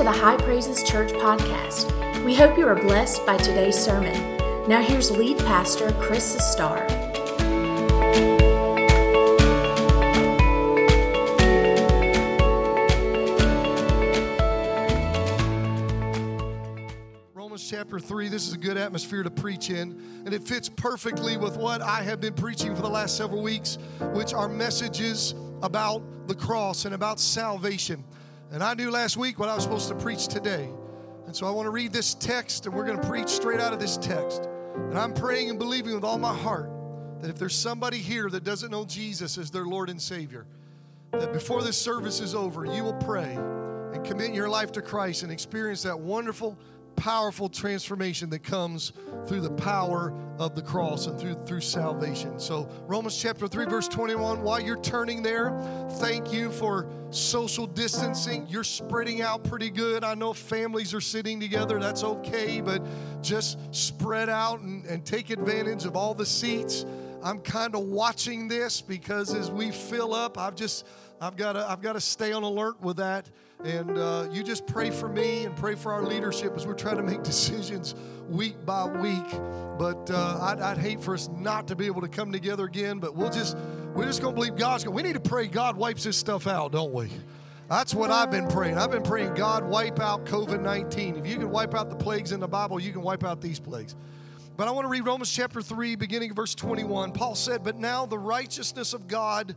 to the High Praises Church podcast. We hope you are blessed by today's sermon. Now, here's lead pastor Chris Sustar. Romans chapter 3, this is a good atmosphere to preach in, and it fits perfectly with what I have been preaching for the last several weeks, which are messages about the cross and about salvation. And I knew last week what I was supposed to preach today. And so I want to read this text, and we're going to preach straight out of this text. And I'm praying and believing with all my heart that if there's somebody here that doesn't know Jesus as their Lord and Savior, that before this service is over, you will pray and commit your life to Christ and experience that wonderful powerful transformation that comes through the power of the cross and through through salvation. So Romans chapter 3 verse 21 while you're turning there, thank you for social distancing. You're spreading out pretty good. I know families are sitting together. That's okay, but just spread out and, and take advantage of all the seats. I'm kind of watching this because as we fill up, I've just I've got to I've got to stay on alert with that. And uh, you just pray for me and pray for our leadership as we're trying to make decisions week by week. But uh, I'd, I'd, hate for us not to be able to come together again. But we'll just we're just gonna believe God's. To. We need to pray God wipes this stuff out, don't we? That's what I've been praying. I've been praying God wipe out COVID 19. If you can wipe out the plagues in the Bible, you can wipe out these plagues. But I want to read Romans chapter 3, beginning verse 21. Paul said, But now the righteousness of God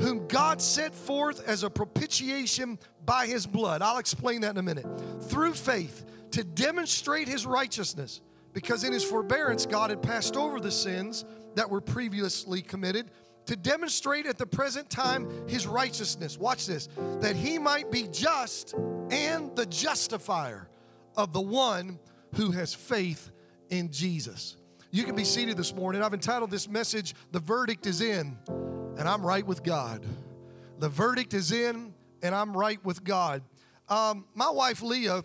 whom God set forth as a propitiation by his blood. I'll explain that in a minute. Through faith to demonstrate his righteousness, because in his forbearance, God had passed over the sins that were previously committed to demonstrate at the present time his righteousness. Watch this that he might be just and the justifier of the one who has faith in Jesus. You can be seated this morning. I've entitled this message, The Verdict is In and I'm right with God. The verdict is in, and I'm right with God. Um, my wife Leah,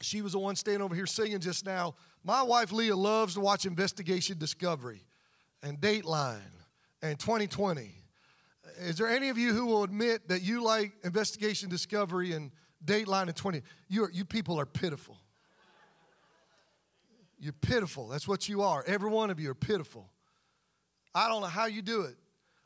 she was the one standing over here singing just now. My wife Leah loves to watch Investigation Discovery and Dateline and 2020. Is there any of you who will admit that you like Investigation Discovery and Dateline and 20? You, are, you people are pitiful. You're pitiful. That's what you are. Every one of you are pitiful. I don't know how you do it.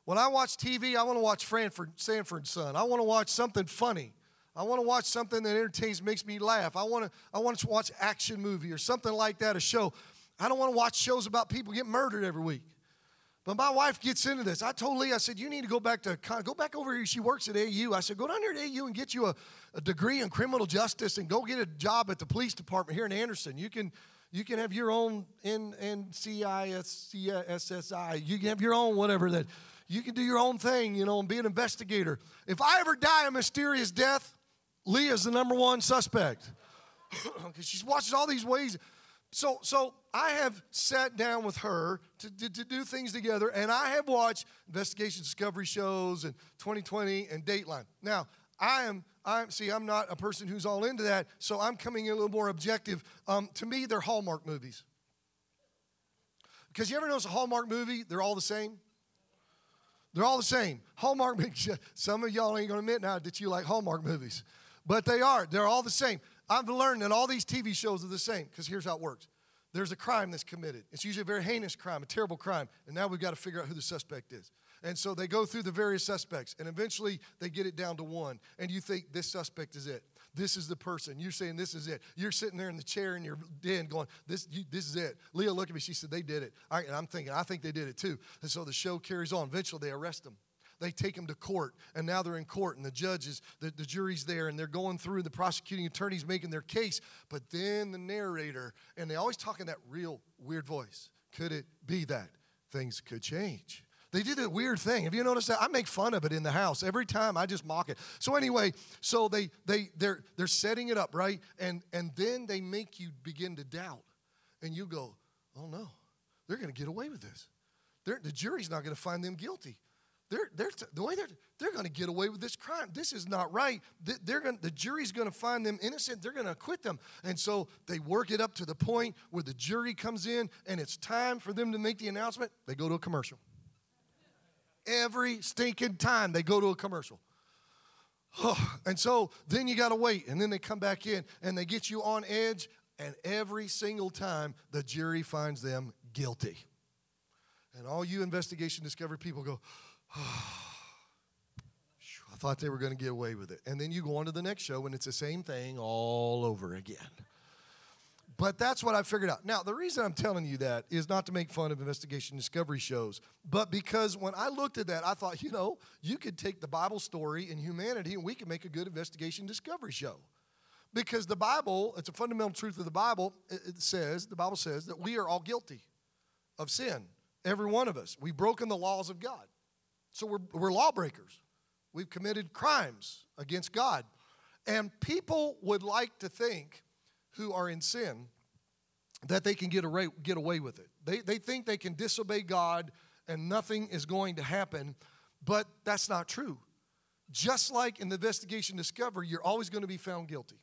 When I watch TV, I want to watch Franford, Sanford Son. I want to watch something funny. I want to watch something that entertains, makes me laugh. I want to, I want to watch action movie or something like that, a show. I don't want to watch shows about people getting murdered every week. But my wife gets into this. I told Lee, I said, you need to go back to, go back over here. She works at AU. I said, go down here to AU and get you a, a degree in criminal justice and go get a job at the police department here in Anderson. You can, you can have your own NCISCSSI. You can have your own whatever that you can do your own thing, you know, and be an investigator. If I ever die a mysterious death, Leah's the number one suspect. Because she's watching all these ways. So, so I have sat down with her to, to, to, do things together, and I have watched investigation discovery shows and 2020 and Dateline. Now, I am, I'm, see, I'm not a person who's all into that, so I'm coming in a little more objective. Um, to me, they're Hallmark movies. Because you ever notice a Hallmark movie, they're all the same? They're all the same. Hallmark movies. Some of y'all ain't gonna admit now that you like Hallmark movies, but they are. They're all the same. I've learned that all these TV shows are the same because here's how it works. There's a crime that's committed. It's usually a very heinous crime, a terrible crime, and now we've got to figure out who the suspect is. And so they go through the various suspects, and eventually they get it down to one, and you think this suspect is it. This is the person. You're saying this is it. You're sitting there in the chair in your den going, this, you, this is it. Leah looked at me. She said, they did it. And I'm thinking, I think they did it too. And so the show carries on. Eventually they arrest them they take them to court and now they're in court and the judges the, the jury's there and they're going through and the prosecuting attorneys making their case but then the narrator and they always talk in that real weird voice could it be that things could change they do that weird thing. Have you noticed that? I make fun of it in the house every time. I just mock it. So anyway, so they they they're they're setting it up right, and and then they make you begin to doubt, and you go, oh no, they're going to get away with this. They're, the jury's not going to find them guilty. They're, they're, the way they're, they're going to get away with this crime. This is not right. They're going, the jury's going to find them innocent. They're going to acquit them. And so they work it up to the point where the jury comes in and it's time for them to make the announcement. They go to a commercial. Every stinking time they go to a commercial. and so then you got to wait. And then they come back in and they get you on edge. And every single time the jury finds them guilty. And all you investigation discovery people go, oh, I thought they were going to get away with it. And then you go on to the next show and it's the same thing all over again. But that's what I figured out. Now, the reason I'm telling you that is not to make fun of investigation discovery shows, but because when I looked at that, I thought, you know, you could take the Bible story and humanity and we could make a good investigation discovery show. Because the Bible, it's a fundamental truth of the Bible, it says, the Bible says that we are all guilty of sin. Every one of us. We've broken the laws of God. So we're, we're lawbreakers. We've committed crimes against God. And people would like to think, who are in sin, that they can get away, get away with it. They, they think they can disobey God and nothing is going to happen, but that's not true. Just like in the investigation discovery, you're always going to be found guilty.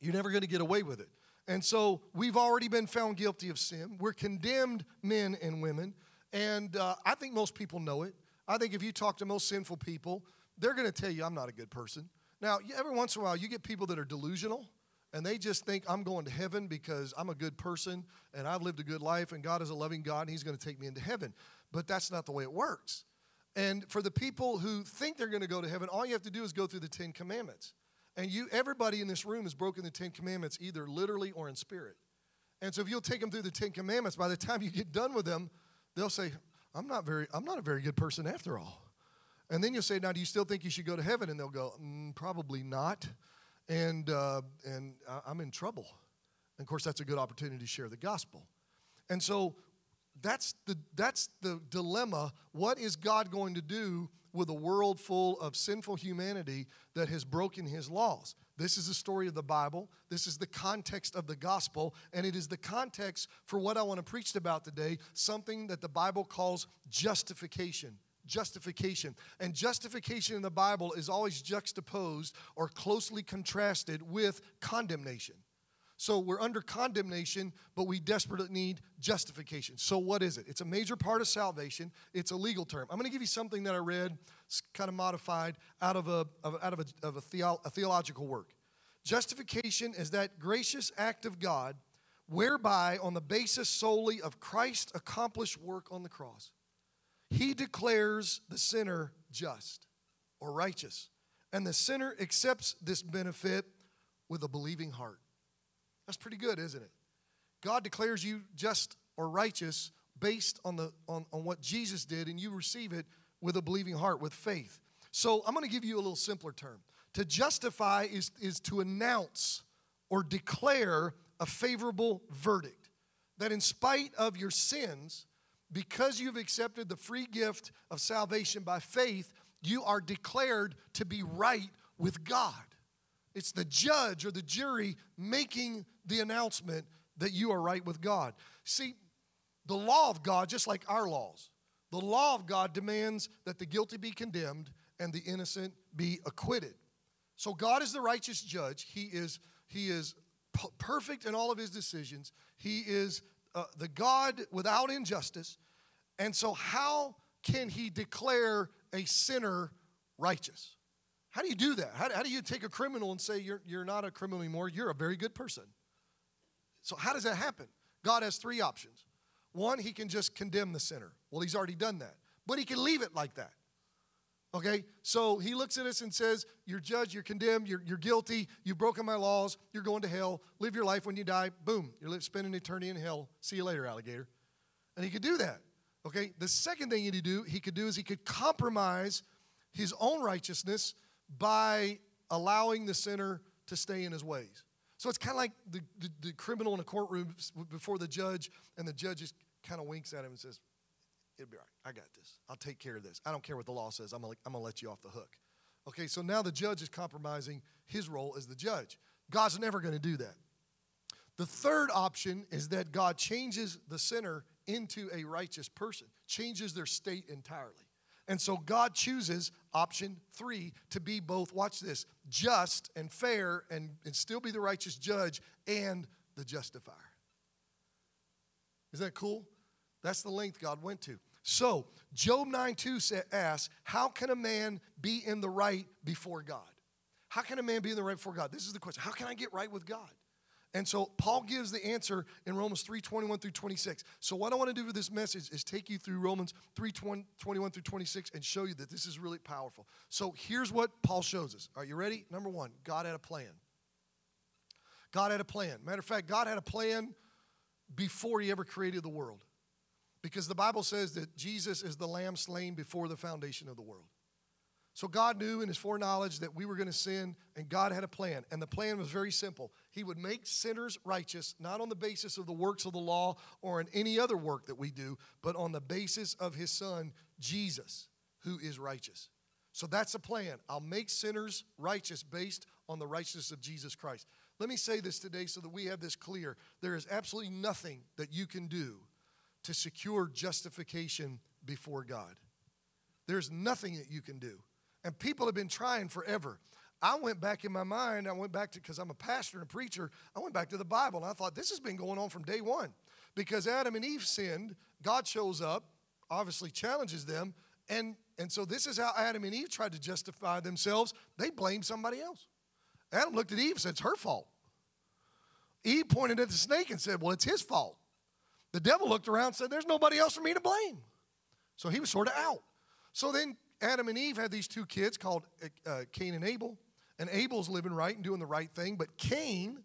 You're never going to get away with it. And so we've already been found guilty of sin. We're condemned men and women. And uh, I think most people know it. I think if you talk to most sinful people, they're going to tell you, I'm not a good person. Now, every once in a while, you get people that are delusional and they just think I'm going to heaven because I'm a good person and I've lived a good life and God is a loving God and He's going to take me into heaven. But that's not the way it works. And for the people who think they're going to go to heaven, all you have to do is go through the Ten Commandments. And you, everybody in this room has broken the Ten Commandments either literally or in spirit. And so if you'll take them through the Ten Commandments, by the time you get done with them, they'll say, I'm not very, I'm not a very good person after all. And then you'll say, now do you still think you should go to heaven? And they'll go, mm, probably not. And, uh, and I'm in trouble. And of course, that's a good opportunity to share the gospel. And so that's the, that's the dilemma. What is God going to do with a world full of sinful humanity that has broken his laws? This is the story of the Bible. This is the context of the gospel, and it is the context for what I want to preach about today something that the Bible calls justification. Justification. And justification in the Bible is always juxtaposed or closely contrasted with condemnation. So we're under condemnation, but we desperately need justification. So what is it? It's a major part of salvation. It's a legal term. I'm going to give you something that I read, it's kind of modified out of a, of, out of, a, of a, theo, a theological work. Justification is that gracious act of God whereby, on the basis solely of Christ's accomplished work on the cross, he declares the sinner just or righteous. And the sinner accepts this benefit with a believing heart. That's pretty good, isn't it? God declares you just or righteous based on, the, on, on what Jesus did, and you receive it with a believing heart, with faith. So I'm going to give you a little simpler term. To justify is, is to announce or declare a favorable verdict. That in spite of your sins, because you've accepted the free gift of salvation by faith, you are declared to be right with God. It's the judge or the jury making the announcement that you are right with God. See, the law of God, just like our laws, the law of God demands that the guilty be condemned and the innocent be acquitted. So God is the righteous judge. He is, he is perfect in all of his decisions. He is uh, the God without injustice. And so, how can he declare a sinner righteous? How do you do that? How, how do you take a criminal and say you're, you're not a criminal anymore? You're a very good person. So, how does that happen? God has three options. One, he can just condemn the sinner. Well, he's already done that, but he can leave it like that. Okay? So he looks at us and says, You're judged, you're condemned, you're, you're guilty, you've broken my laws, you're going to hell. Live your life when you die. Boom, you're spending eternity in hell. See you later, alligator. And he could do that. Okay? The second thing he could do, he could do is he could compromise his own righteousness by allowing the sinner to stay in his ways. So it's kind of like the, the, the, criminal in a courtroom before the judge, and the judge just kind of winks at him and says, It'll be all right. I got this. I'll take care of this. I don't care what the law says. I'm going to let you off the hook. Okay, so now the judge is compromising his role as the judge. God's never going to do that. The third option is that God changes the sinner into a righteous person, changes their state entirely. And so God chooses option three to be both, watch this, just and fair and, and still be the righteous judge and the justifier. Is that cool? That's the length God went to. So, Job 9 2 asks, How can a man be in the right before God? How can a man be in the right before God? This is the question. How can I get right with God? And so Paul gives the answer in Romans 3 21 through 26. So, what I want to do with this message is take you through Romans 3 21 through 26 and show you that this is really powerful. So, here's what Paul shows us. Are you ready? Number one, God had a plan. God had a plan. Matter of fact, God had a plan before he ever created the world. Because the Bible says that Jesus is the lamb slain before the foundation of the world. So God knew in his foreknowledge that we were going to sin, and God had a plan. And the plan was very simple. He would make sinners righteous, not on the basis of the works of the law or in any other work that we do, but on the basis of his son, Jesus, who is righteous. So that's the plan. I'll make sinners righteous based on the righteousness of Jesus Christ. Let me say this today so that we have this clear. There is absolutely nothing that you can do to secure justification before God. There's nothing that you can do. And people have been trying forever. I went back in my mind, I went back to, because I'm a pastor and a preacher, I went back to the Bible and I thought this has been going on from day one. Because Adam and Eve sinned, God shows up, obviously challenges them, and, and so this is how Adam and Eve tried to justify themselves. They blamed somebody else. Adam looked at Eve and said, It's her fault. Eve pointed at the snake and said, Well, it's his fault. The devil looked around and said, There's nobody else for me to blame. So he was sort of out. So then Adam and Eve had these two kids called uh, Cain and Abel. And Abel's living right and doing the right thing, but Cain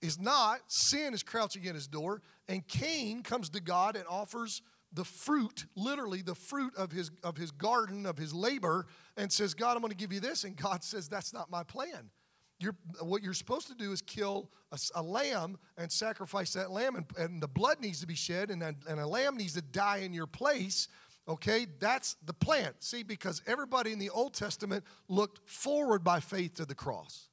is not. Sin is crouching at his door. And Cain comes to God and offers the fruit, literally the fruit of his, of his garden, of his labor, and says, God, I'm going to give you this. And God says, That's not my plan. You're, what you're supposed to do is kill a, a lamb and sacrifice that lamb, and, and, the blood needs to be shed, and, and a lamb needs to die in your place. Okay, that's the plan. See, because everybody in the Old Testament looked forward by faith to the cross.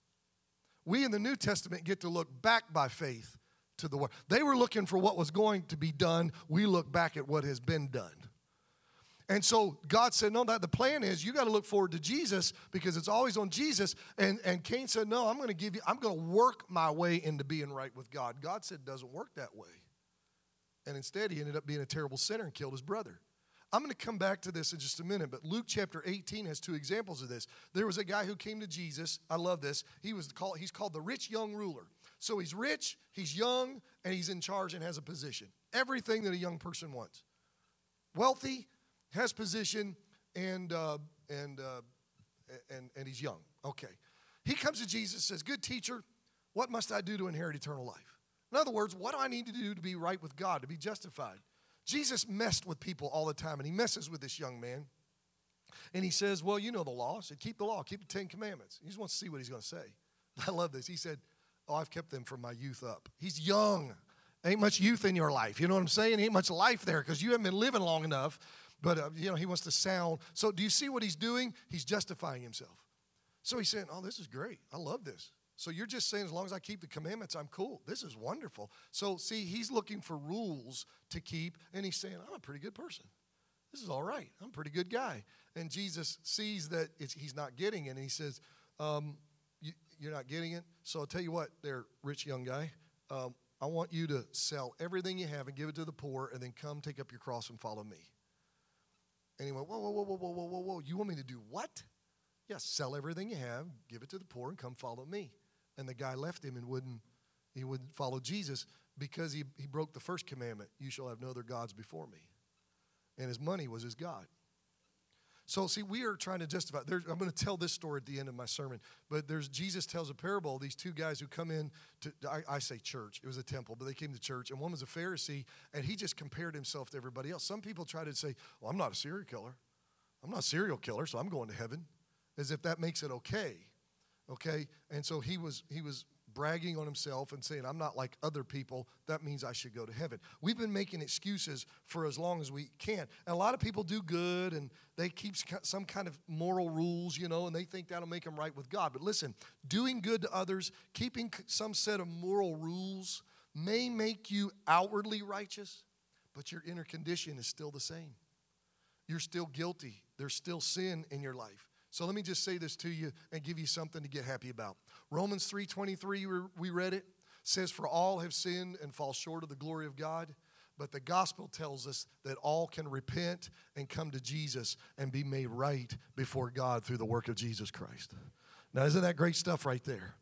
We in the New Testament get to look back by faith to the world. They were looking for what was going to be done. We look back at what has been done. And so God said, No, that the plan is you got to look forward to Jesus because it's always on Jesus. And, and Cain said, No, I'm going to give you, I'm going to work my way into being right with God. God said, doesn't work that way. And instead, he ended up being a terrible sinner and killed his brother. I'm going to come back to this in just a minute, but Luke chapter 18 has two examples of this. There was a guy who came to Jesus. I love this. He was called, he's called the rich young ruler. So he's rich, he's young, and he's in charge and has a position. Everything that a young person wants. Wealthy, has position, and, uh, and, uh, and, and he's young. Okay. He comes to Jesus says, Good teacher, what must I do to inherit eternal life? In other words, what do I need to do to be right with God, to be justified? Jesus messed with people all the time, and he messes with this young man. And he says, Well, you know the law. So keep the law, keep the Ten Commandments. He just wants to see what he's going to say. I love this. He said, Oh, I've kept them from my youth up. He's young. Ain't much youth in your life. You know what I'm saying? Ain't much life there because you haven't been living long enough but uh, you know he wants to sound so do you see what he's doing? He's justifying himself. So he's saying oh this is great. I love this. So you're just saying as long as i keep the commandments i'm cool. This is wonderful. So see he's looking for rules to keep and he's saying i'm a pretty good person. This is all right. I'm a pretty good guy. And jesus sees that he's not getting it and he says um, you, are not getting it? So i'll tell you what there rich young guy um, i want you to sell everything you have and give it to the poor and then come take up your cross and follow me and he went, Whoa, whoa, whoa, whoa, whoa, whoa, whoa. You want me to do what? Yes, sell everything you have, give it to the poor, and come follow me. And the guy left him and wouldn't, he wouldn't follow Jesus because he, he broke the first commandment you shall have no other gods before me. And his money was his God. So, see, we are trying to justify. There's, I'm going to tell this story at the end of my sermon, but there's Jesus tells a parable these two guys who come in to, I, I, say church, it was a temple, but they came to church, and one was a Pharisee, and he just compared himself to everybody else. Some people try to say, Well, I'm not a serial killer. I'm not a serial killer, so I'm going to heaven, as if that makes it okay. Okay? And so he was, he was bragging on himself and saying, I'm not like other people, that means I should go to heaven. We've been making excuses for as long as we can. And a lot of people do good and they keep some kind of moral rules, you know, and they think that'll make them right with God. But listen, doing good to others, keeping some set of moral rules, may make you outwardly righteous, but your inner condition is still the same. You're still guilty. There's still sin in your life. So let me just say this to you and give you something to get happy about. Romans 3:23 we read it says for all have sinned and fall short of the glory of God. But the gospel tells us that all can repent and come to Jesus and be made right before God through the work of Jesus Christ. Now, isn't that great stuff right there?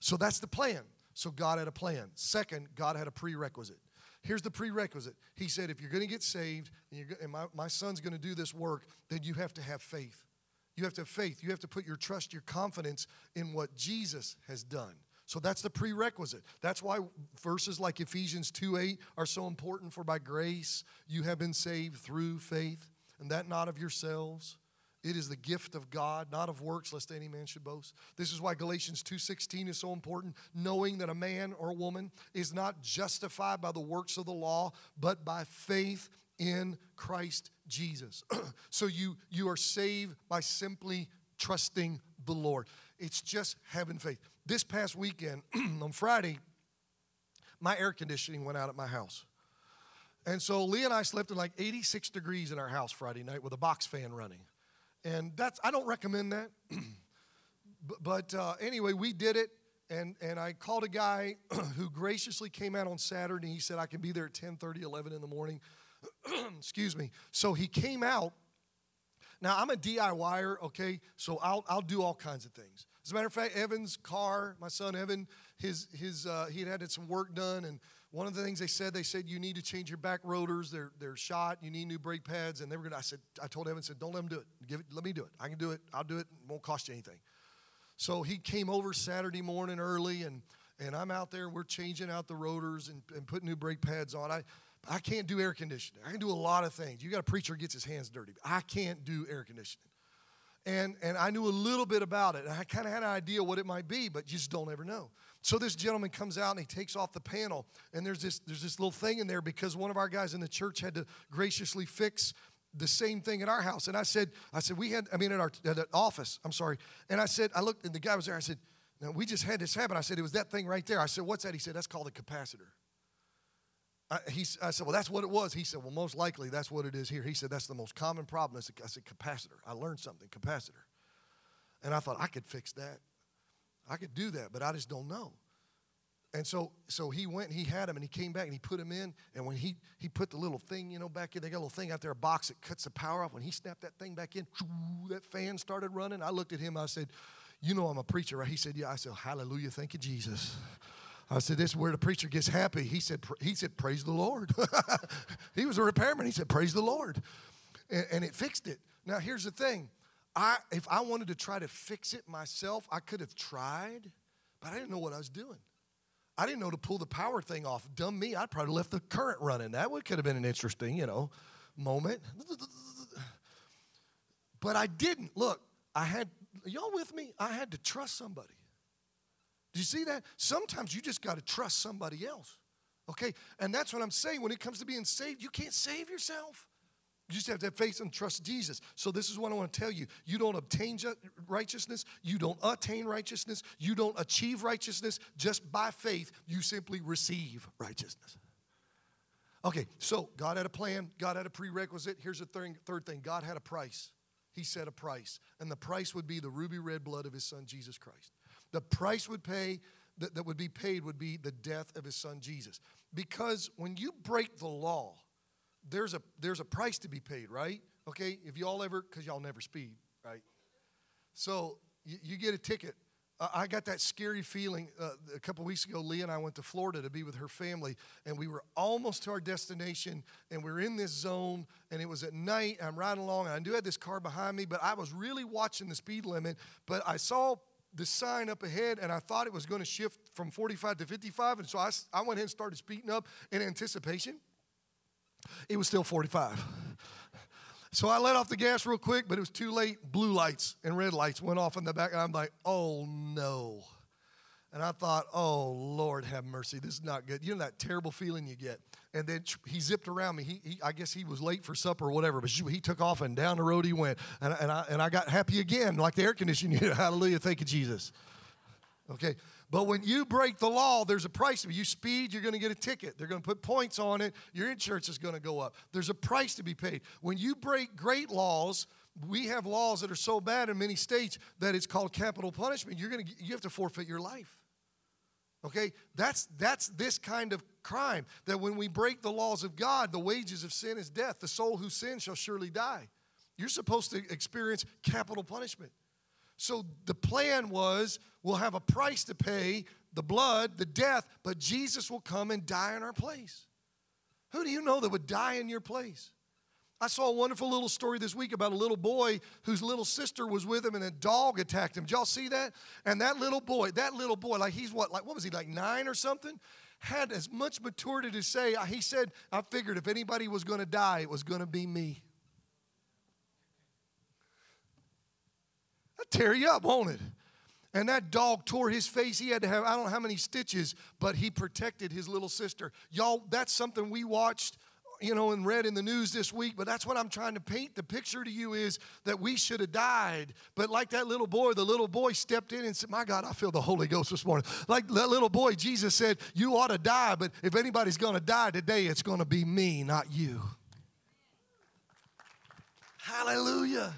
So that's the plan. So God had a plan. Second, God had a prerequisite. Here's the prerequisite. He said, if you're going to get saved and, and my, my son's going to do this work, then you have to have faith. You have to have faith. You have to put your trust, your confidence in what Jesus has done. So that's the prerequisite. That's why verses like Ephesians 2 8 are so important. For by grace you have been saved through faith, and that not of yourselves. It is the gift of God, not of works, lest any man should boast. This is why Galatians 2:16 is so important, knowing that a man or a woman is not justified by the works of the law, but by faith in Christ Jesus. so you you are saved by simply trusting the Lord. It's just having faith. This past weekend, on Friday, my air conditioning went out at my house. And so Lee and I slept in like 86 degrees in our house Friday night with a box fan running. And that's, I don't recommend that. but, uh, anyway, we did it. And, and I called a guy who graciously came out on Saturday. He said, I can be there at 10 30, 11 in the morning. Excuse me. So he came out. Now, I'm a DIYer, okay? So I'll, I'll do all kinds of things. As a matter of fact, Evan's car, my son Evan, his, his, uh, he had had some work done, and one of the things they said, they said you need to change your back rotors. They're, they're shot. You need new brake pads, and they were gonna. I said, I told Evan, said, don't let him do it. Give it. Let me do it. I can do it. I'll do it. it won't cost you anything. So he came over Saturday morning early, and and I'm out there. We're changing out the rotors and, and putting new brake pads on. I I can't do air conditioning. I can do a lot of things. You got a preacher gets his hands dirty. I can't do air conditioning and, and I knew a little bit about it. And I kind of had an idea what it might be, but you just don't ever know. So this gentleman comes out and he takes off the panel, and there's this, there's this little thing in there because one of our guys in the church had to graciously fix the same thing in our house. And I said, I said, we had, I mean, at our at office, I'm sorry. And I said, I looked, and the guy was there. I said, now we just had this happen. I said, it was that thing right there. I said, what's that? He said, that's called a capacitor. I, he, I said, well, that's what it was. He said, well, most likely that's what it is here. He said, that's the most common problem. I said, I said capacitor. I learned something, capacitor. And I thought, I could fix that. I could do that, but I just don't know. And so, so he went and he had him and he came back and he put him in. And when he, he put the little thing, you know, back in, they got a little thing out there, a box that cuts the power off. When he snapped that thing back in, that fan started running. I looked at him, I said, You know, I'm a preacher, right? He said, Yeah. I said, Hallelujah, thank you, Jesus. I said, "This is where the preacher gets happy." He said, "He said, praise the Lord." he was a repairman. He said, "Praise the Lord," and, and, it fixed it. Now, here's the thing: I, if I wanted to try to fix it myself, I could have tried, but I didn't know what I was doing. I didn't know to pull the power thing off. Dumb me! I'd probably left the current running. That would could have been an interesting, you know, moment. But I didn't. Look, I had y'all with me. I had to trust somebody. Do you see that? Sometimes you just got to trust somebody else. Okay? And that's what I'm saying. When it comes to being saved, you can't save yourself. You just have to have faith and trust Jesus. So, this is what I want to tell you. You don't obtain righteousness, you don't attain righteousness, you don't achieve righteousness just by faith. You simply receive righteousness. Okay, so God had a plan, God had a prerequisite. Here's the third, third thing God had a price. He set a price, and the price would be the ruby red blood of his son, Jesus Christ. The price would pay that, that would be paid would be the death of his son Jesus. Because when you break the law, there's a there's a price to be paid, right? Okay, if y'all ever, because y'all never speed, right? So you, you get a ticket. I got that scary feeling uh, a couple weeks ago. Leah and I went to Florida to be with her family, and we were almost to our destination, and we are in this zone, and it was at night. I'm riding along, and I do have this car behind me, but I was really watching the speed limit. But I saw the sign up ahead and I thought it was going to shift from 45 to 55. And so I, I went ahead and started speeding up in anticipation. It was still 45. So I let off the gas real quick, but it was too late. Blue lights and red lights went off in the back. And I'm like, oh no. And I thought, oh, Lord, have mercy. This is not good. You know that terrible feeling you get. And then he zipped around me. He, he I guess he was late for supper or whatever, but he took off and down the road he went. And, and, I, and I got happy again, like the air conditioning unit. Hallelujah. Thank you, Jesus. Okay. But when you break the law, there's a price. If you speed, you're going to get a ticket. They're going to put points on it. Your insurance is going to go up. There's a price to be paid. When you break great laws, we have laws that are so bad in many states that it's called capital punishment. You're going to you have to forfeit your life. Okay? That's that's this kind of crime that when we break the laws of God, the wages of sin is death. The soul who sins shall surely die. You're supposed to experience capital punishment. So the plan was we'll have a price to pay the blood, the death, but Jesus will come and die in our place. Who do you know that would die in your place? I saw a wonderful little story this week about a little boy whose little sister was with him and a dog attacked him. Did y'all see that? And that little boy, that little boy, like he's what, like what was he, like nine or something? Had as much maturity to say, he said, I figured if anybody was gonna die, it was gonna be me. That'd tear you up, won't it? And that dog tore his face. He had to have, I don't know how many stitches, but he protected his little sister. Y'all, that's something we watched, you know, and read in the news this week, but that's what I'm trying to paint. The picture to you is that we should have died. But like that little boy, the little boy stepped in and said, My God, I feel the Holy Ghost this morning. Like that little boy, Jesus said, You ought to die, but if anybody's gonna die today, it's gonna be me, not you. Hallelujah.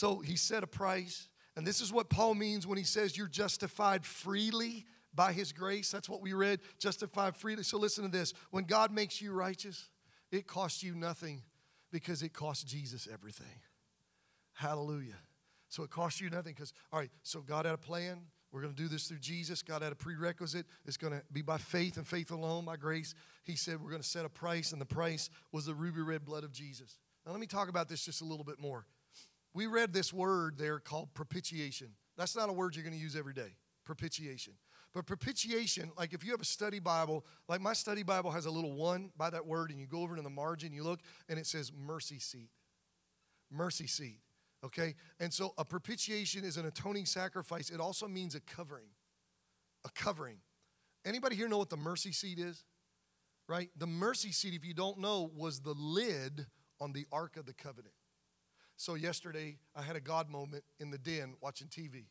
So he set a price. And this is what Paul means when he says you're justified freely by his grace. That's what we read, justified freely. So listen to this. When God makes you righteous, it costs you nothing because it costs Jesus everything. Hallelujah. So it costs you nothing because, all right, so God had a plan. We're going to do this through Jesus. God had a prerequisite. It's going to be by faith and faith alone, by grace. He said we're going to set a price, and the price was the ruby red blood of Jesus. Now, let me talk about this just a little bit more. We read this word there called propitiation. That's not a word you're going to use every day, propitiation. But propitiation, like if you have a study Bible, like my study Bible has a little one by that word, and you go over to the margin, you look, and it says mercy seat. Mercy seat. Okay? And so a propitiation is an atoning sacrifice. It also means a covering. A covering. Anybody here know what the mercy seat is? Right? The mercy seat, if you don't know, was the lid on the Ark of the Covenant. So yesterday, I had a God moment in the den watching TV.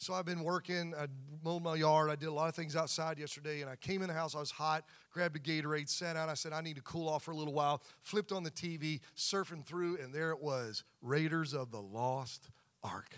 So I've been working. I mowed my yard. I did a lot of things outside yesterday. And I came in the house. I was hot. Grabbed a Gatorade. Sat down. I said, I need to cool off for a little while. Flipped on the TV, surfing through, and there it was Raiders of the Lost Ark.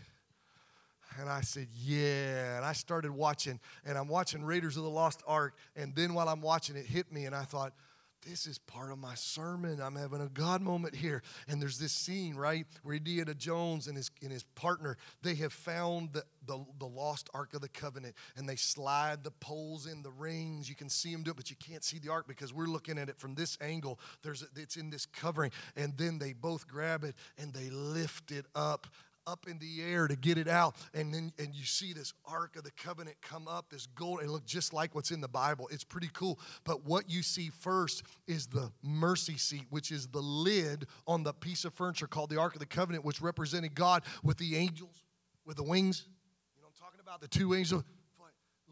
And I said, Yeah. And I started watching. And I'm watching Raiders of the Lost Ark. And then while I'm watching, it hit me. And I thought, this is part of my sermon. I'm having a God moment here. And there's this scene, right, where Indiana Jones and his, and his partner, they have found the, the, the lost Ark of the Covenant and they slide the poles in the rings. You can see them do it, but you can't see the Ark because we're looking at it from this angle. There's it's in this covering. And then they both grab it and they lift it up up in the air to get it out. And then and you see this Ark of the Covenant come up, this gold, and look just like what's in the Bible. It's pretty cool. But what you see first is the mercy seat, which is the lid on the piece of furniture called the Ark of the Covenant, which represented God with the angels, with the wings. You know, I'm talking about the two angels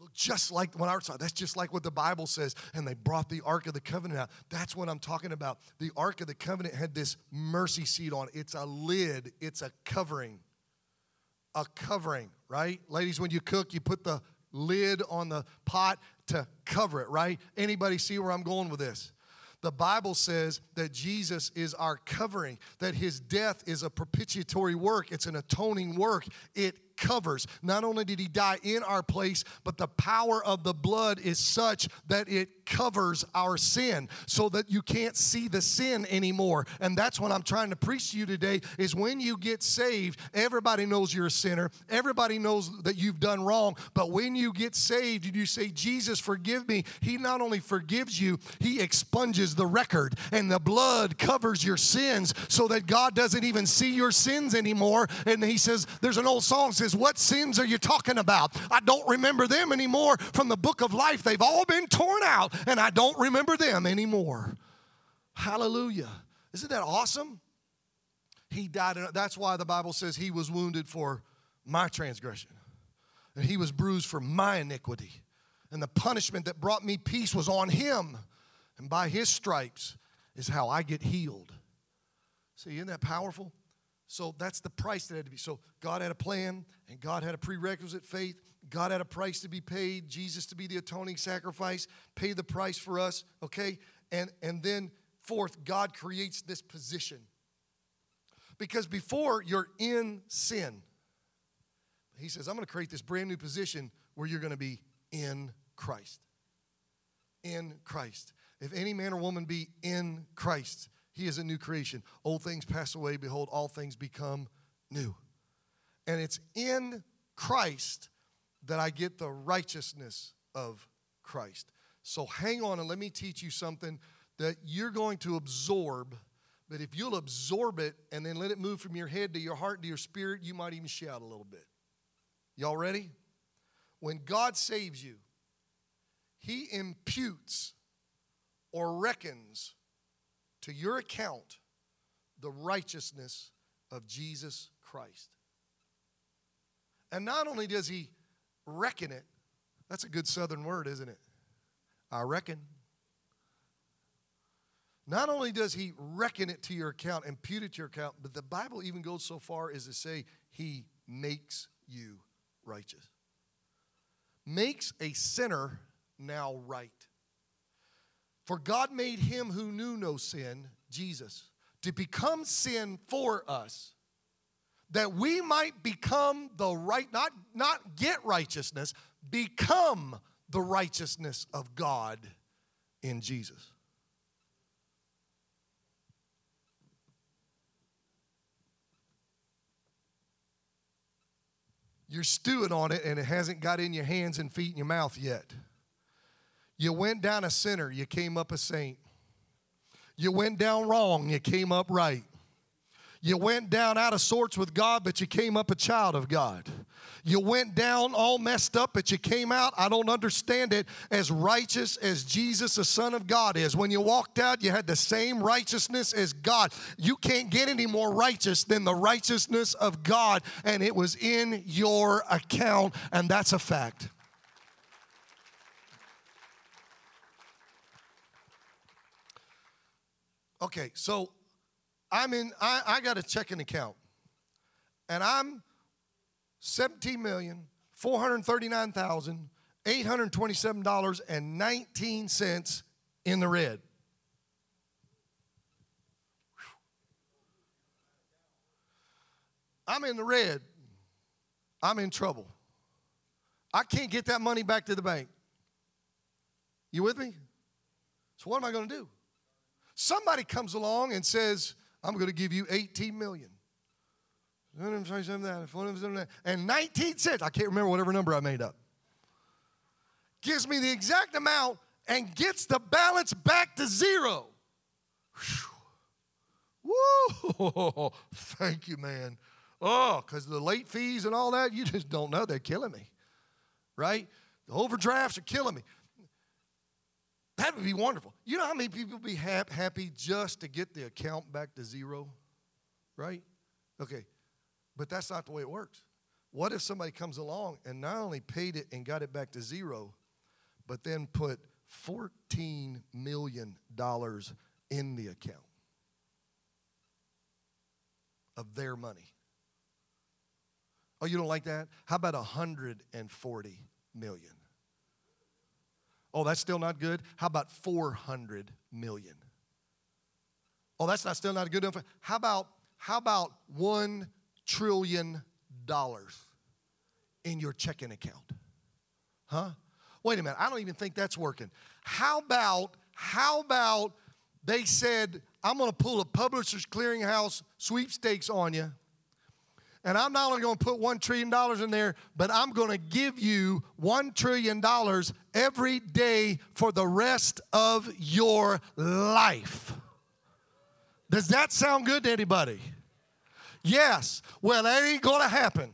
look just like when outside. That's just like what the Bible says. And they brought the Ark of the Covenant out. That's what I'm talking about. The Ark of the Covenant had this mercy seat on. It's a lid, it's a covering. A covering, right? Ladies, when you cook, you put the lid on the pot to cover it, right? Anybody see where I'm going with this? The Bible says that Jesus is our covering, that his death is a propitiatory work, it's an atoning work. It covers. Not only did he die in our place, but the power of the blood is such that it covers our sin so that you can't see the sin anymore. And that's what I'm trying to preach to you today is when you get saved, everybody knows you're a sinner. Everybody knows that you've done wrong, but when you get saved and you say, "Jesus, forgive me," he not only forgives you, he expunges the record and the blood covers your sins so that God doesn't even see your sins anymore. And he says there's an old song says, What sins are you talking about? I don't remember them anymore from the book of life. They've all been torn out, and I don't remember them anymore. Hallelujah. Isn't that awesome? He died. That's why the Bible says he was wounded for my transgression, and he was bruised for my iniquity. And the punishment that brought me peace was on him. And by his stripes is how I get healed. See, isn't that powerful? So that's the price that had to be. So God had a plan, and God had a prerequisite faith. God had a price to be paid. Jesus to be the atoning sacrifice, pay the price for us. Okay, and and then fourth, God creates this position. Because before you're in sin, He says, "I'm going to create this brand new position where you're going to be in Christ." In Christ. If any man or woman be in Christ, he is a new creation. Old things pass away, behold, all things become new. And it's in Christ that I get the righteousness of Christ. So hang on and let me teach you something that you're going to absorb. But if you'll absorb it and then let it move from your head to your heart to your spirit, you might even shout a little bit. Y'all ready? When God saves you, He imputes or reckons to your account the righteousness of Jesus Christ. And not only does he reckon it, that's a good southern word, isn't it? I reckon. Not only does he reckon it to your account, impute it to your account, but the Bible even goes so far as to say he makes you righteous. Makes a sinner now right. For God made him who knew no sin, Jesus, to become sin for us, that we might become the right, not, not get righteousness, become the righteousness of God in Jesus. You're stewing on it and it hasn't got in your hands and feet and your mouth yet. You went down a sinner, you came up a saint. You went down wrong, you came up right. You went down out of sorts with God, but you came up a child of God. You went down all messed up, but you came out, I don't understand it, as righteous as Jesus, the Son of God, is. When you walked out, you had the same righteousness as God. You can't get any more righteous than the righteousness of God, and it was in your account, and that's a fact. Okay, so I'm in, I, I got a checking account. And I'm 17 million, $439,827.19 in the red. I'm in the red. I'm in trouble. I can't get that money back to the bank. You with me? So what am I going to do? Somebody comes along and says, I'm going to give you 18 million. And 19 cents, I can't remember whatever number I made up, gives me the exact amount and gets the balance back to zero. Woo! Thank you, man. Oh, because the late fees and all that, you just don't know. They're killing me, right? The overdrafts are killing me. That would be wonderful. You know how many people be happy just to get the account back to zero? Right? Okay. But that's not the way it works. What if somebody comes along and not only paid it and got it back to zero, but then put $14 million in the account of their money? Oh, you don't like that? How about 140 million? Oh, that's still not good? How about 400 million? Oh, that's not still not good enough. How about how about 1 trillion dollars in your checking account? Huh? Wait a minute. I don't even think that's working. How about how about they said I'm going to pull a publishers clearinghouse sweepstakes on you and I'm not only going to put $1 trillion in there, but I'm going to give you $1 trillion every day for the rest of your life. Does that sound good to anybody? Yes. Well, that ain't going to happen.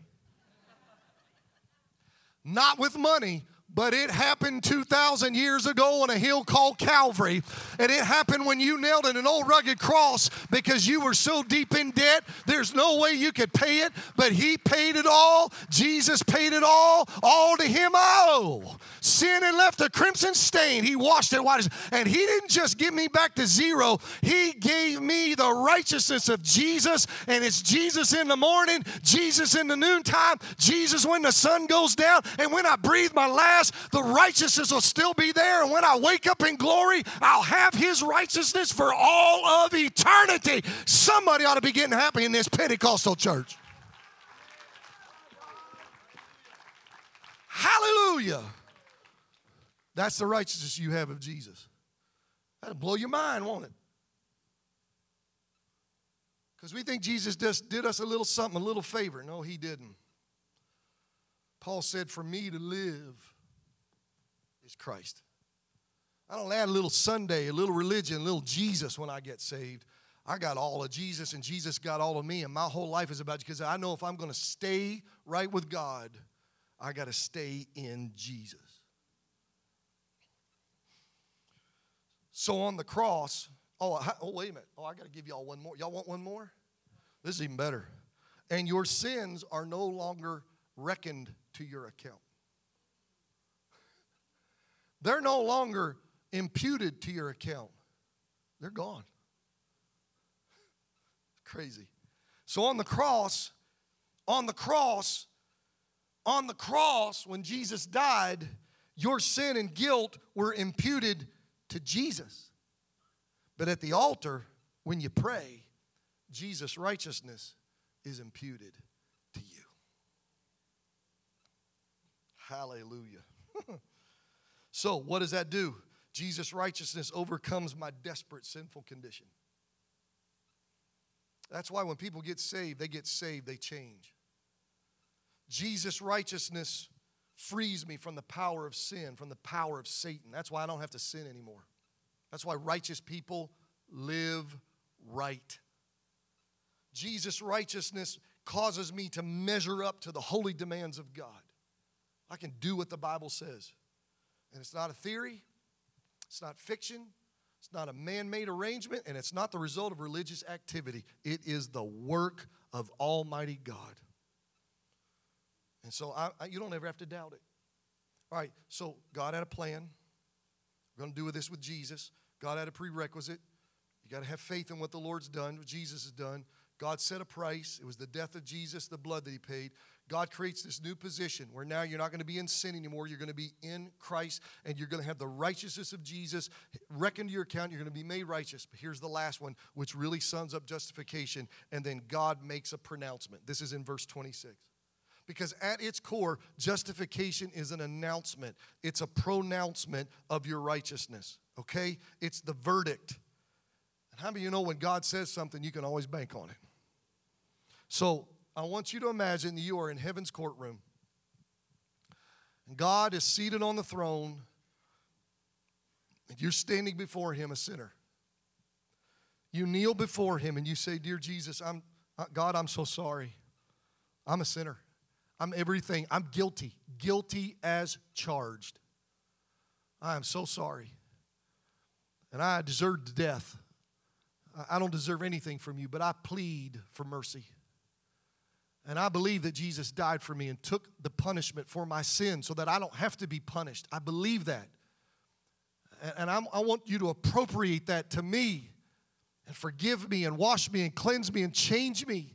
Not with money, but it happened 2,000 years ago on a hill called Calvary. And it happened when you knelt in an old rugged cross because you were so deep in debt, there's no way you could pay it, but He paid it all. Jesus paid it all. All to Him I owe. Sin had left a crimson stain. He washed it white. And He didn't just give me back to zero, He gave me the righteousness of Jesus. And it's Jesus in the morning, Jesus in the noontime, Jesus when the sun goes down, and when I breathe my last, the righteousness will still be there. And when I wake up in glory, I'll have His righteousness for all of eternity. Somebody ought to be getting happy in this Pentecostal church. Hallelujah. That's the righteousness you have of Jesus. That'll blow your mind, won't it? Because we think Jesus just did us a little something, a little favor. No, he didn't. Paul said, For me to live is Christ. I don't add a little Sunday, a little religion, a little Jesus when I get saved. I got all of Jesus and Jesus got all of me, and my whole life is about because I know if I'm going to stay right with God, I got to stay in Jesus. So on the cross, oh, oh wait a minute. Oh, I got to give y'all one more. Y'all want one more? This is even better. And your sins are no longer reckoned to your account. They're no longer imputed to your account. They're gone. Crazy. So on the cross, on the cross, on the cross, when Jesus died, your sin and guilt were imputed to Jesus. But at the altar, when you pray, Jesus' righteousness is imputed to you. Hallelujah. so, what does that do? Jesus' righteousness overcomes my desperate sinful condition. That's why when people get saved, they get saved, they change. Jesus' righteousness frees me from the power of sin, from the power of Satan. That's why I don't have to sin anymore. That's why righteous people live right. Jesus' righteousness causes me to measure up to the holy demands of God. I can do what the Bible says. And it's not a theory, it's not fiction, it's not a man made arrangement, and it's not the result of religious activity. It is the work of Almighty God. And so I, I, you don't ever have to doubt it. All right, so God had a plan. We're going to do this with Jesus. God had a prerequisite. You got to have faith in what the Lord's done, what Jesus has done. God set a price. It was the death of Jesus, the blood that he paid. God creates this new position where now you're not going to be in sin anymore. You're going to be in Christ and you're going to have the righteousness of Jesus reckoned to your account. You're going to be made righteous. But here's the last one, which really sums up justification. And then God makes a pronouncement. This is in verse 26. Because at its core, justification is an announcement, it's a pronouncement of your righteousness, okay? It's the verdict. And how of you know when God says something, you can always bank on it? So I want you to imagine that you are in heaven's courtroom. God is seated on the throne, and you're standing before Him, a sinner. You kneel before Him and you say, Dear Jesus, I'm, uh, God, I'm so sorry. I'm a sinner. I'm everything. I'm guilty, guilty as charged. I am so sorry. And I deserved death. I don't deserve anything from you, but I plead for mercy. And I believe that Jesus died for me and took the punishment for my sin so that I don't have to be punished. I believe that. And I'm, i want you to appropriate that to me and forgive me and wash me and cleanse me and change me.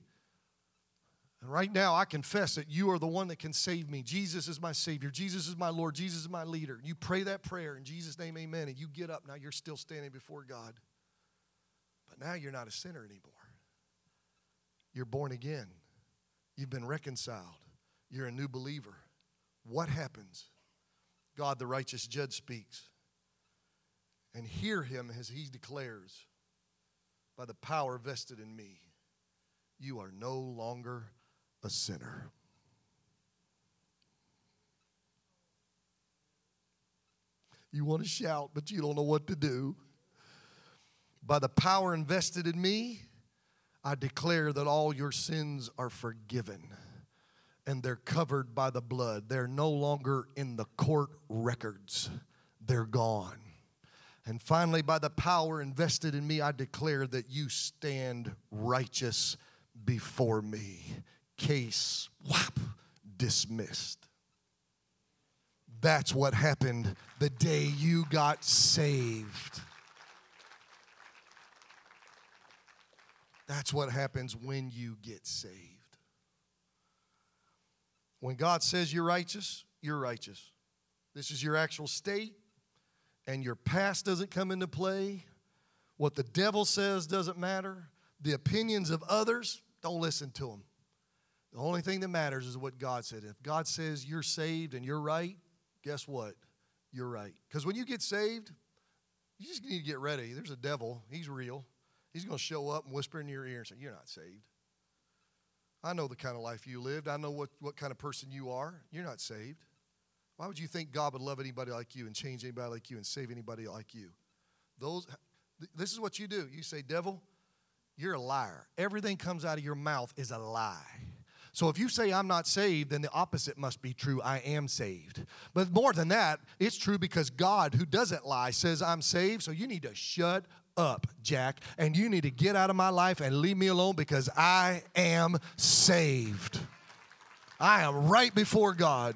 And right now, I confess that you are the one that can save me. Jesus is my Savior. Jesus is my Lord. Jesus is my leader. You pray that prayer in Jesus' name, amen. And you get up. Now you're still standing before God. But now you're not a sinner anymore. You're born again. You've been reconciled. You're a new believer. What happens? God, the righteous judge, speaks. And hear him as he declares, by the power vested in me, you are no longer a sinner. You want to shout, but you don't know what to do. By the power invested in me, I declare that all your sins are forgiven and they're covered by the blood. They're no longer in the court records, they're gone. And finally, by the power invested in me, I declare that you stand righteous before me. Case, whap, dismissed. That's what happened the day you got saved. That's what happens when you get saved. When God says you're righteous, you're righteous. This is your actual state, and your past doesn't come into play. What the devil says doesn't matter. The opinions of others, don't listen to them. The only thing that matters is what God said. If God says you're saved and you're right, guess what? You're right. Because when you get saved, you just need to get ready. There's a devil, he's real. He's going to show up and whisper in your ear and say, You're not saved. I know the kind of life you lived. I know what, what kind of person you are. You're not saved. Why would you think God would love anybody like you and change anybody like you and save anybody like you? Those, this is what you do. You say, Devil, you're a liar. Everything comes out of your mouth is a lie. So if you say I'm not saved, then the opposite must be true. I am saved. But more than that, it's true because God, who doesn't lie, says I'm saved. So you need to shut up, Jack, and you need to get out of my life and leave me alone because I am saved. I am right before God.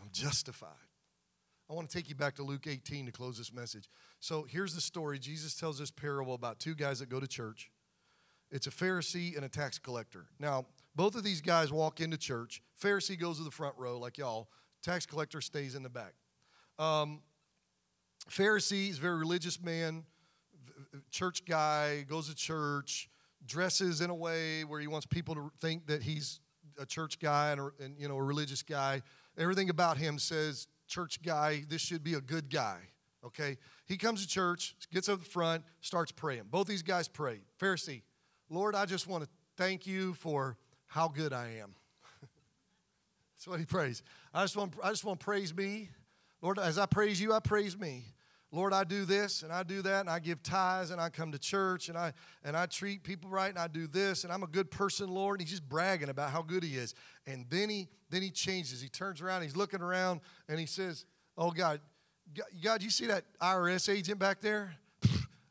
I'm justified. I want to take you back to Luke 18 to close this message. So here's the story Jesus tells this parable about two guys that go to church. It's a Pharisee and a tax collector. Now, both of these guys walk into church. Pharisee goes to the front row, like y'all. Tax collector stays in the back. Um, Pharisee is a very religious man, church guy, goes to church, dresses in a way where he wants people to think that he's a church guy and, and you know a religious guy. Everything about him says church guy. This should be a good guy. Okay, he comes to church, gets up the front, starts praying. Both these guys pray. Pharisee, Lord, I just want to thank you for how good I am. That's what he prays. I just want I just want to praise me. Lord, as I praise you, I praise me. Lord, I do this and I do that and I give tithes and I come to church and I and I treat people right and I do this and I'm a good person, Lord. And he's just bragging about how good he is. And then he then he changes. He turns around, he's looking around and he says, "Oh God, God, you see that IRS agent back there?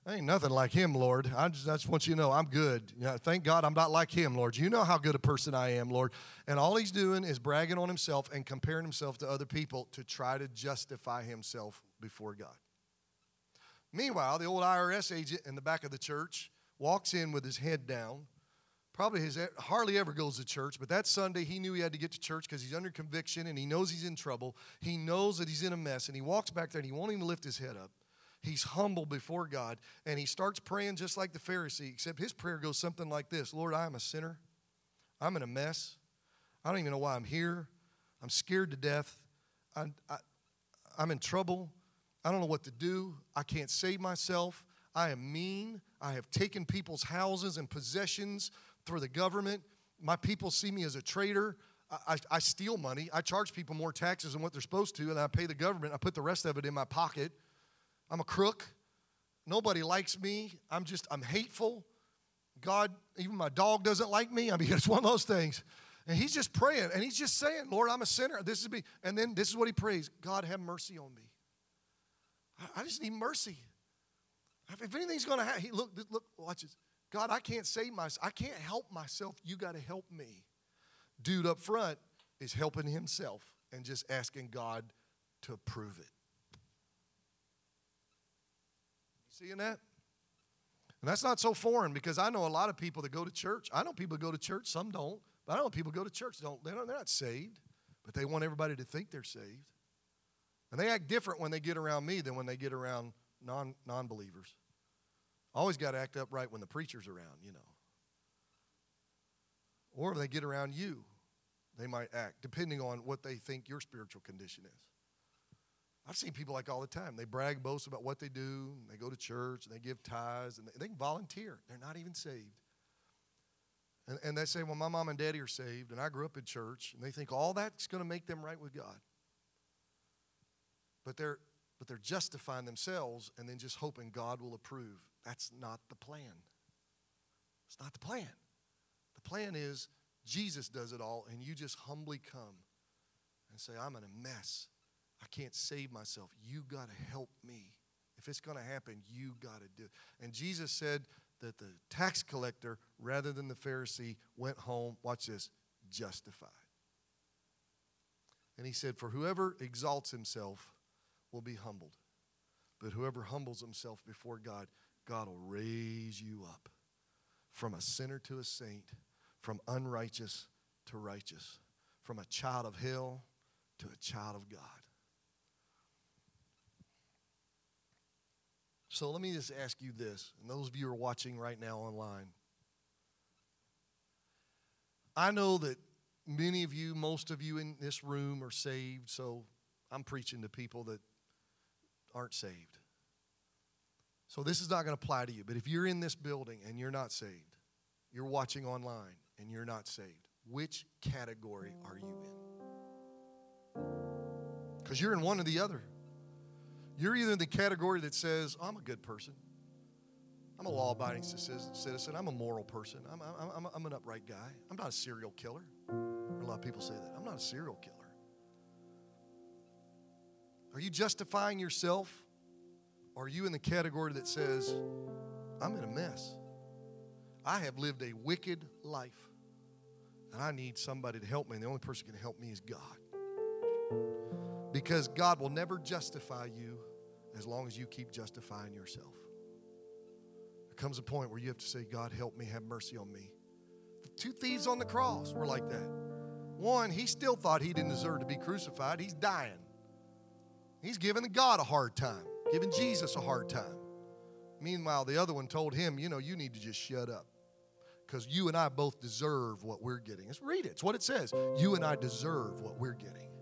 Ain't nothing like him, Lord. I just, I just want you to know I'm good. Thank God I'm not like him, Lord. You know how good a person I am, Lord. And all he's doing is bragging on himself and comparing himself to other people to try to justify himself before God. Meanwhile, the old IRS agent in the back of the church walks in with his head down. Probably his, hardly ever goes to church, but that Sunday he knew he had to get to church because he's under conviction and he knows he's in trouble. He knows that he's in a mess, and he walks back there and he won't even lift his head up. He's humble before God and he starts praying just like the Pharisee, except his prayer goes something like this Lord, I am a sinner. I'm in a mess. I don't even know why I'm here. I'm scared to death. I, I, I'm in trouble. I don't know what to do. I can't save myself. I am mean. I have taken people's houses and possessions through the government. My people see me as a traitor. I, I, I, steal money. I charge people more taxes than what they're supposed to, and I pay the government. I put the rest of it in my pocket. I'm a crook. Nobody likes me. I'm just, I'm hateful. God, even my dog doesn't like me. I mean, it's one of those things. And he's just praying and he's just saying, Lord, I'm a sinner. This is me. And then this is what he prays God, have mercy on me. I just need mercy. If anything's going to happen, he look, look, watch this. God, I can't save myself. I can't help myself. You got to help me. Dude up front is helping himself and just asking God to approve it. You seeing that? And that's not so foreign because I know a lot of people that go to church. I know people go to church, some don't. But I know people go to church, don't, they don't, they're not saved, but they want everybody to think they're saved. And they act different when they get around me than when they get around non non believers. Always got to act upright when the preacher's around, you know. Or if they get around you, they might act, depending on what they think your spiritual condition is. I've seen people like all the time. They brag, boast about what they do, they go to church, and they give tithes, and they, they can volunteer. They're not even saved. And, and they say, Well, my mom and daddy are saved, and I grew up in church, and they think all that's going to make them right with God but they're but they're justifying themselves and then just hoping God will approve. That's not the plan. It's not the plan. The plan is Jesus does it all, and you just humbly come and say, I'm in a mess. I can't save myself. You got to help me. If it's going to happen, you got to do it. And Jesus said that the tax collector, rather than the Pharisee, went home, watch this, justified. And he said, For whoever exalts himself will be humbled. But whoever humbles himself before God, God will raise you up from a sinner to a saint, from unrighteous to righteous, from a child of hell to a child of God. So let me just ask you this, and those of you who are watching right now online. I know that many of you, most of you in this room are saved, so I'm preaching to people that aren't saved. So this is not going to apply to you. But if you're in this building and you're not saved, you're watching online and you're not saved, which category are you in? Because you're in one or the other. You're either in the category that says, oh, I'm a good person. I'm a law abiding citizen. I'm a moral person. I'm, I'm, I'm, an upright guy. I'm not a serial killer. A lot of people say that. I'm not a serial killer. Are you justifying yourself are you in the category that says, I'm in a mess? I have lived a wicked life, and I need somebody to help me, and the only person who can help me is God. Because God will never justify you as long as you keep justifying yourself. There comes a point where you have to say, God, help me, have mercy on me. The two thieves on the cross were like that. One, he still thought he didn't deserve to be crucified, he's dying. He's giving God a hard time giving Jesus a hard time. Meanwhile, the other one told him, You know, you need to just shut up because you and I both deserve what we're getting. Let's read it. It's what it says. You and I deserve what we're getting.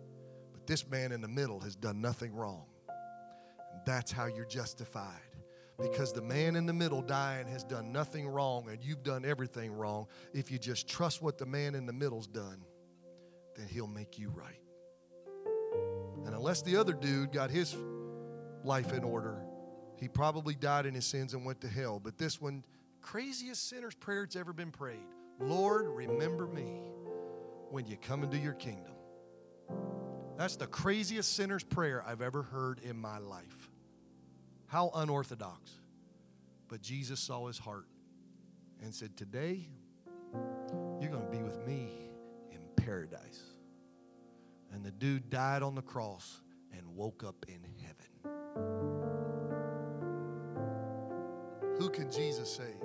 This man in the middle has done nothing wrong. That's how you're justified. Because the man in the middle dying has done nothing wrong and you've done everything wrong. If you just trust what the man in the middle's done, then he'll make you right. And unless the other dude got his life in order. He probably died in his sins and went to hell. But this one, craziest sinner's prayer that's ever been prayed Lord, remember me when you come into your kingdom. That's the craziest sinner's prayer I've ever heard in my life. How unorthodox. But Jesus saw his heart and said, Today, you're going to be with me in paradise. And the dude died on the cross and woke up in heaven. Who can Jesus save?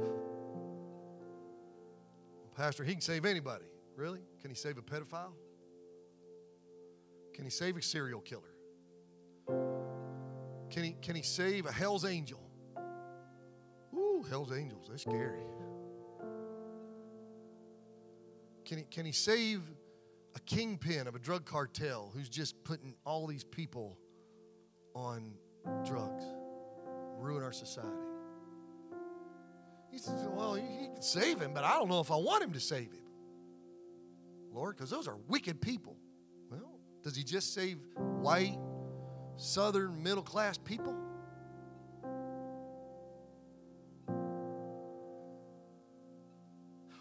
Pastor, he can save anybody. Really? Can he save a pedophile? Can he save a serial killer? Can he, can he save a hell's angel? Ooh, hell's angels, they're scary. Can he, can he save a kingpin of a drug cartel who's just putting all these people on drugs, ruin our society. He says, Well, he can save him, but I don't know if I want him to save him. Lord, because those are wicked people. Does he just save white, southern, middle class people?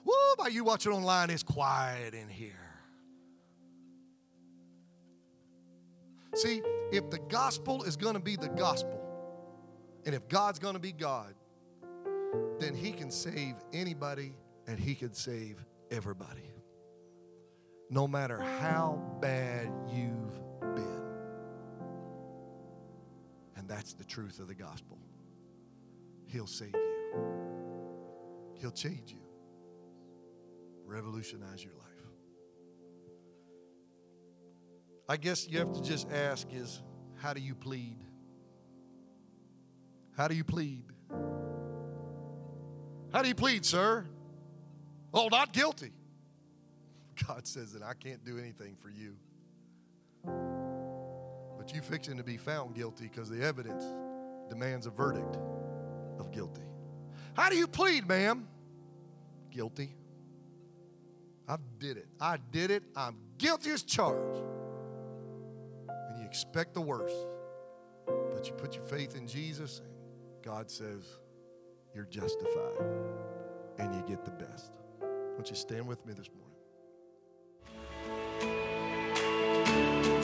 Woo, by you watching online, it's quiet in here. See, if the gospel is going to be the gospel, and if God's going to be God, then He can save anybody and He can save everybody. No matter how bad you've been. And that's the truth of the gospel. He'll save you, He'll change you, revolutionize your life. I guess you have to just ask is how do you plead? How do you plead? How do you plead, sir? Oh, not guilty. God says that I can't do anything for you. But you fixing to be found guilty because the evidence demands a verdict of guilty. How do you plead, ma'am? Guilty. I did it. I did it. I'm guilty as charged And you expect the worst, but you put your faith in Jesus, and God says you're justified and you get the best. Won't you stand with me this morning?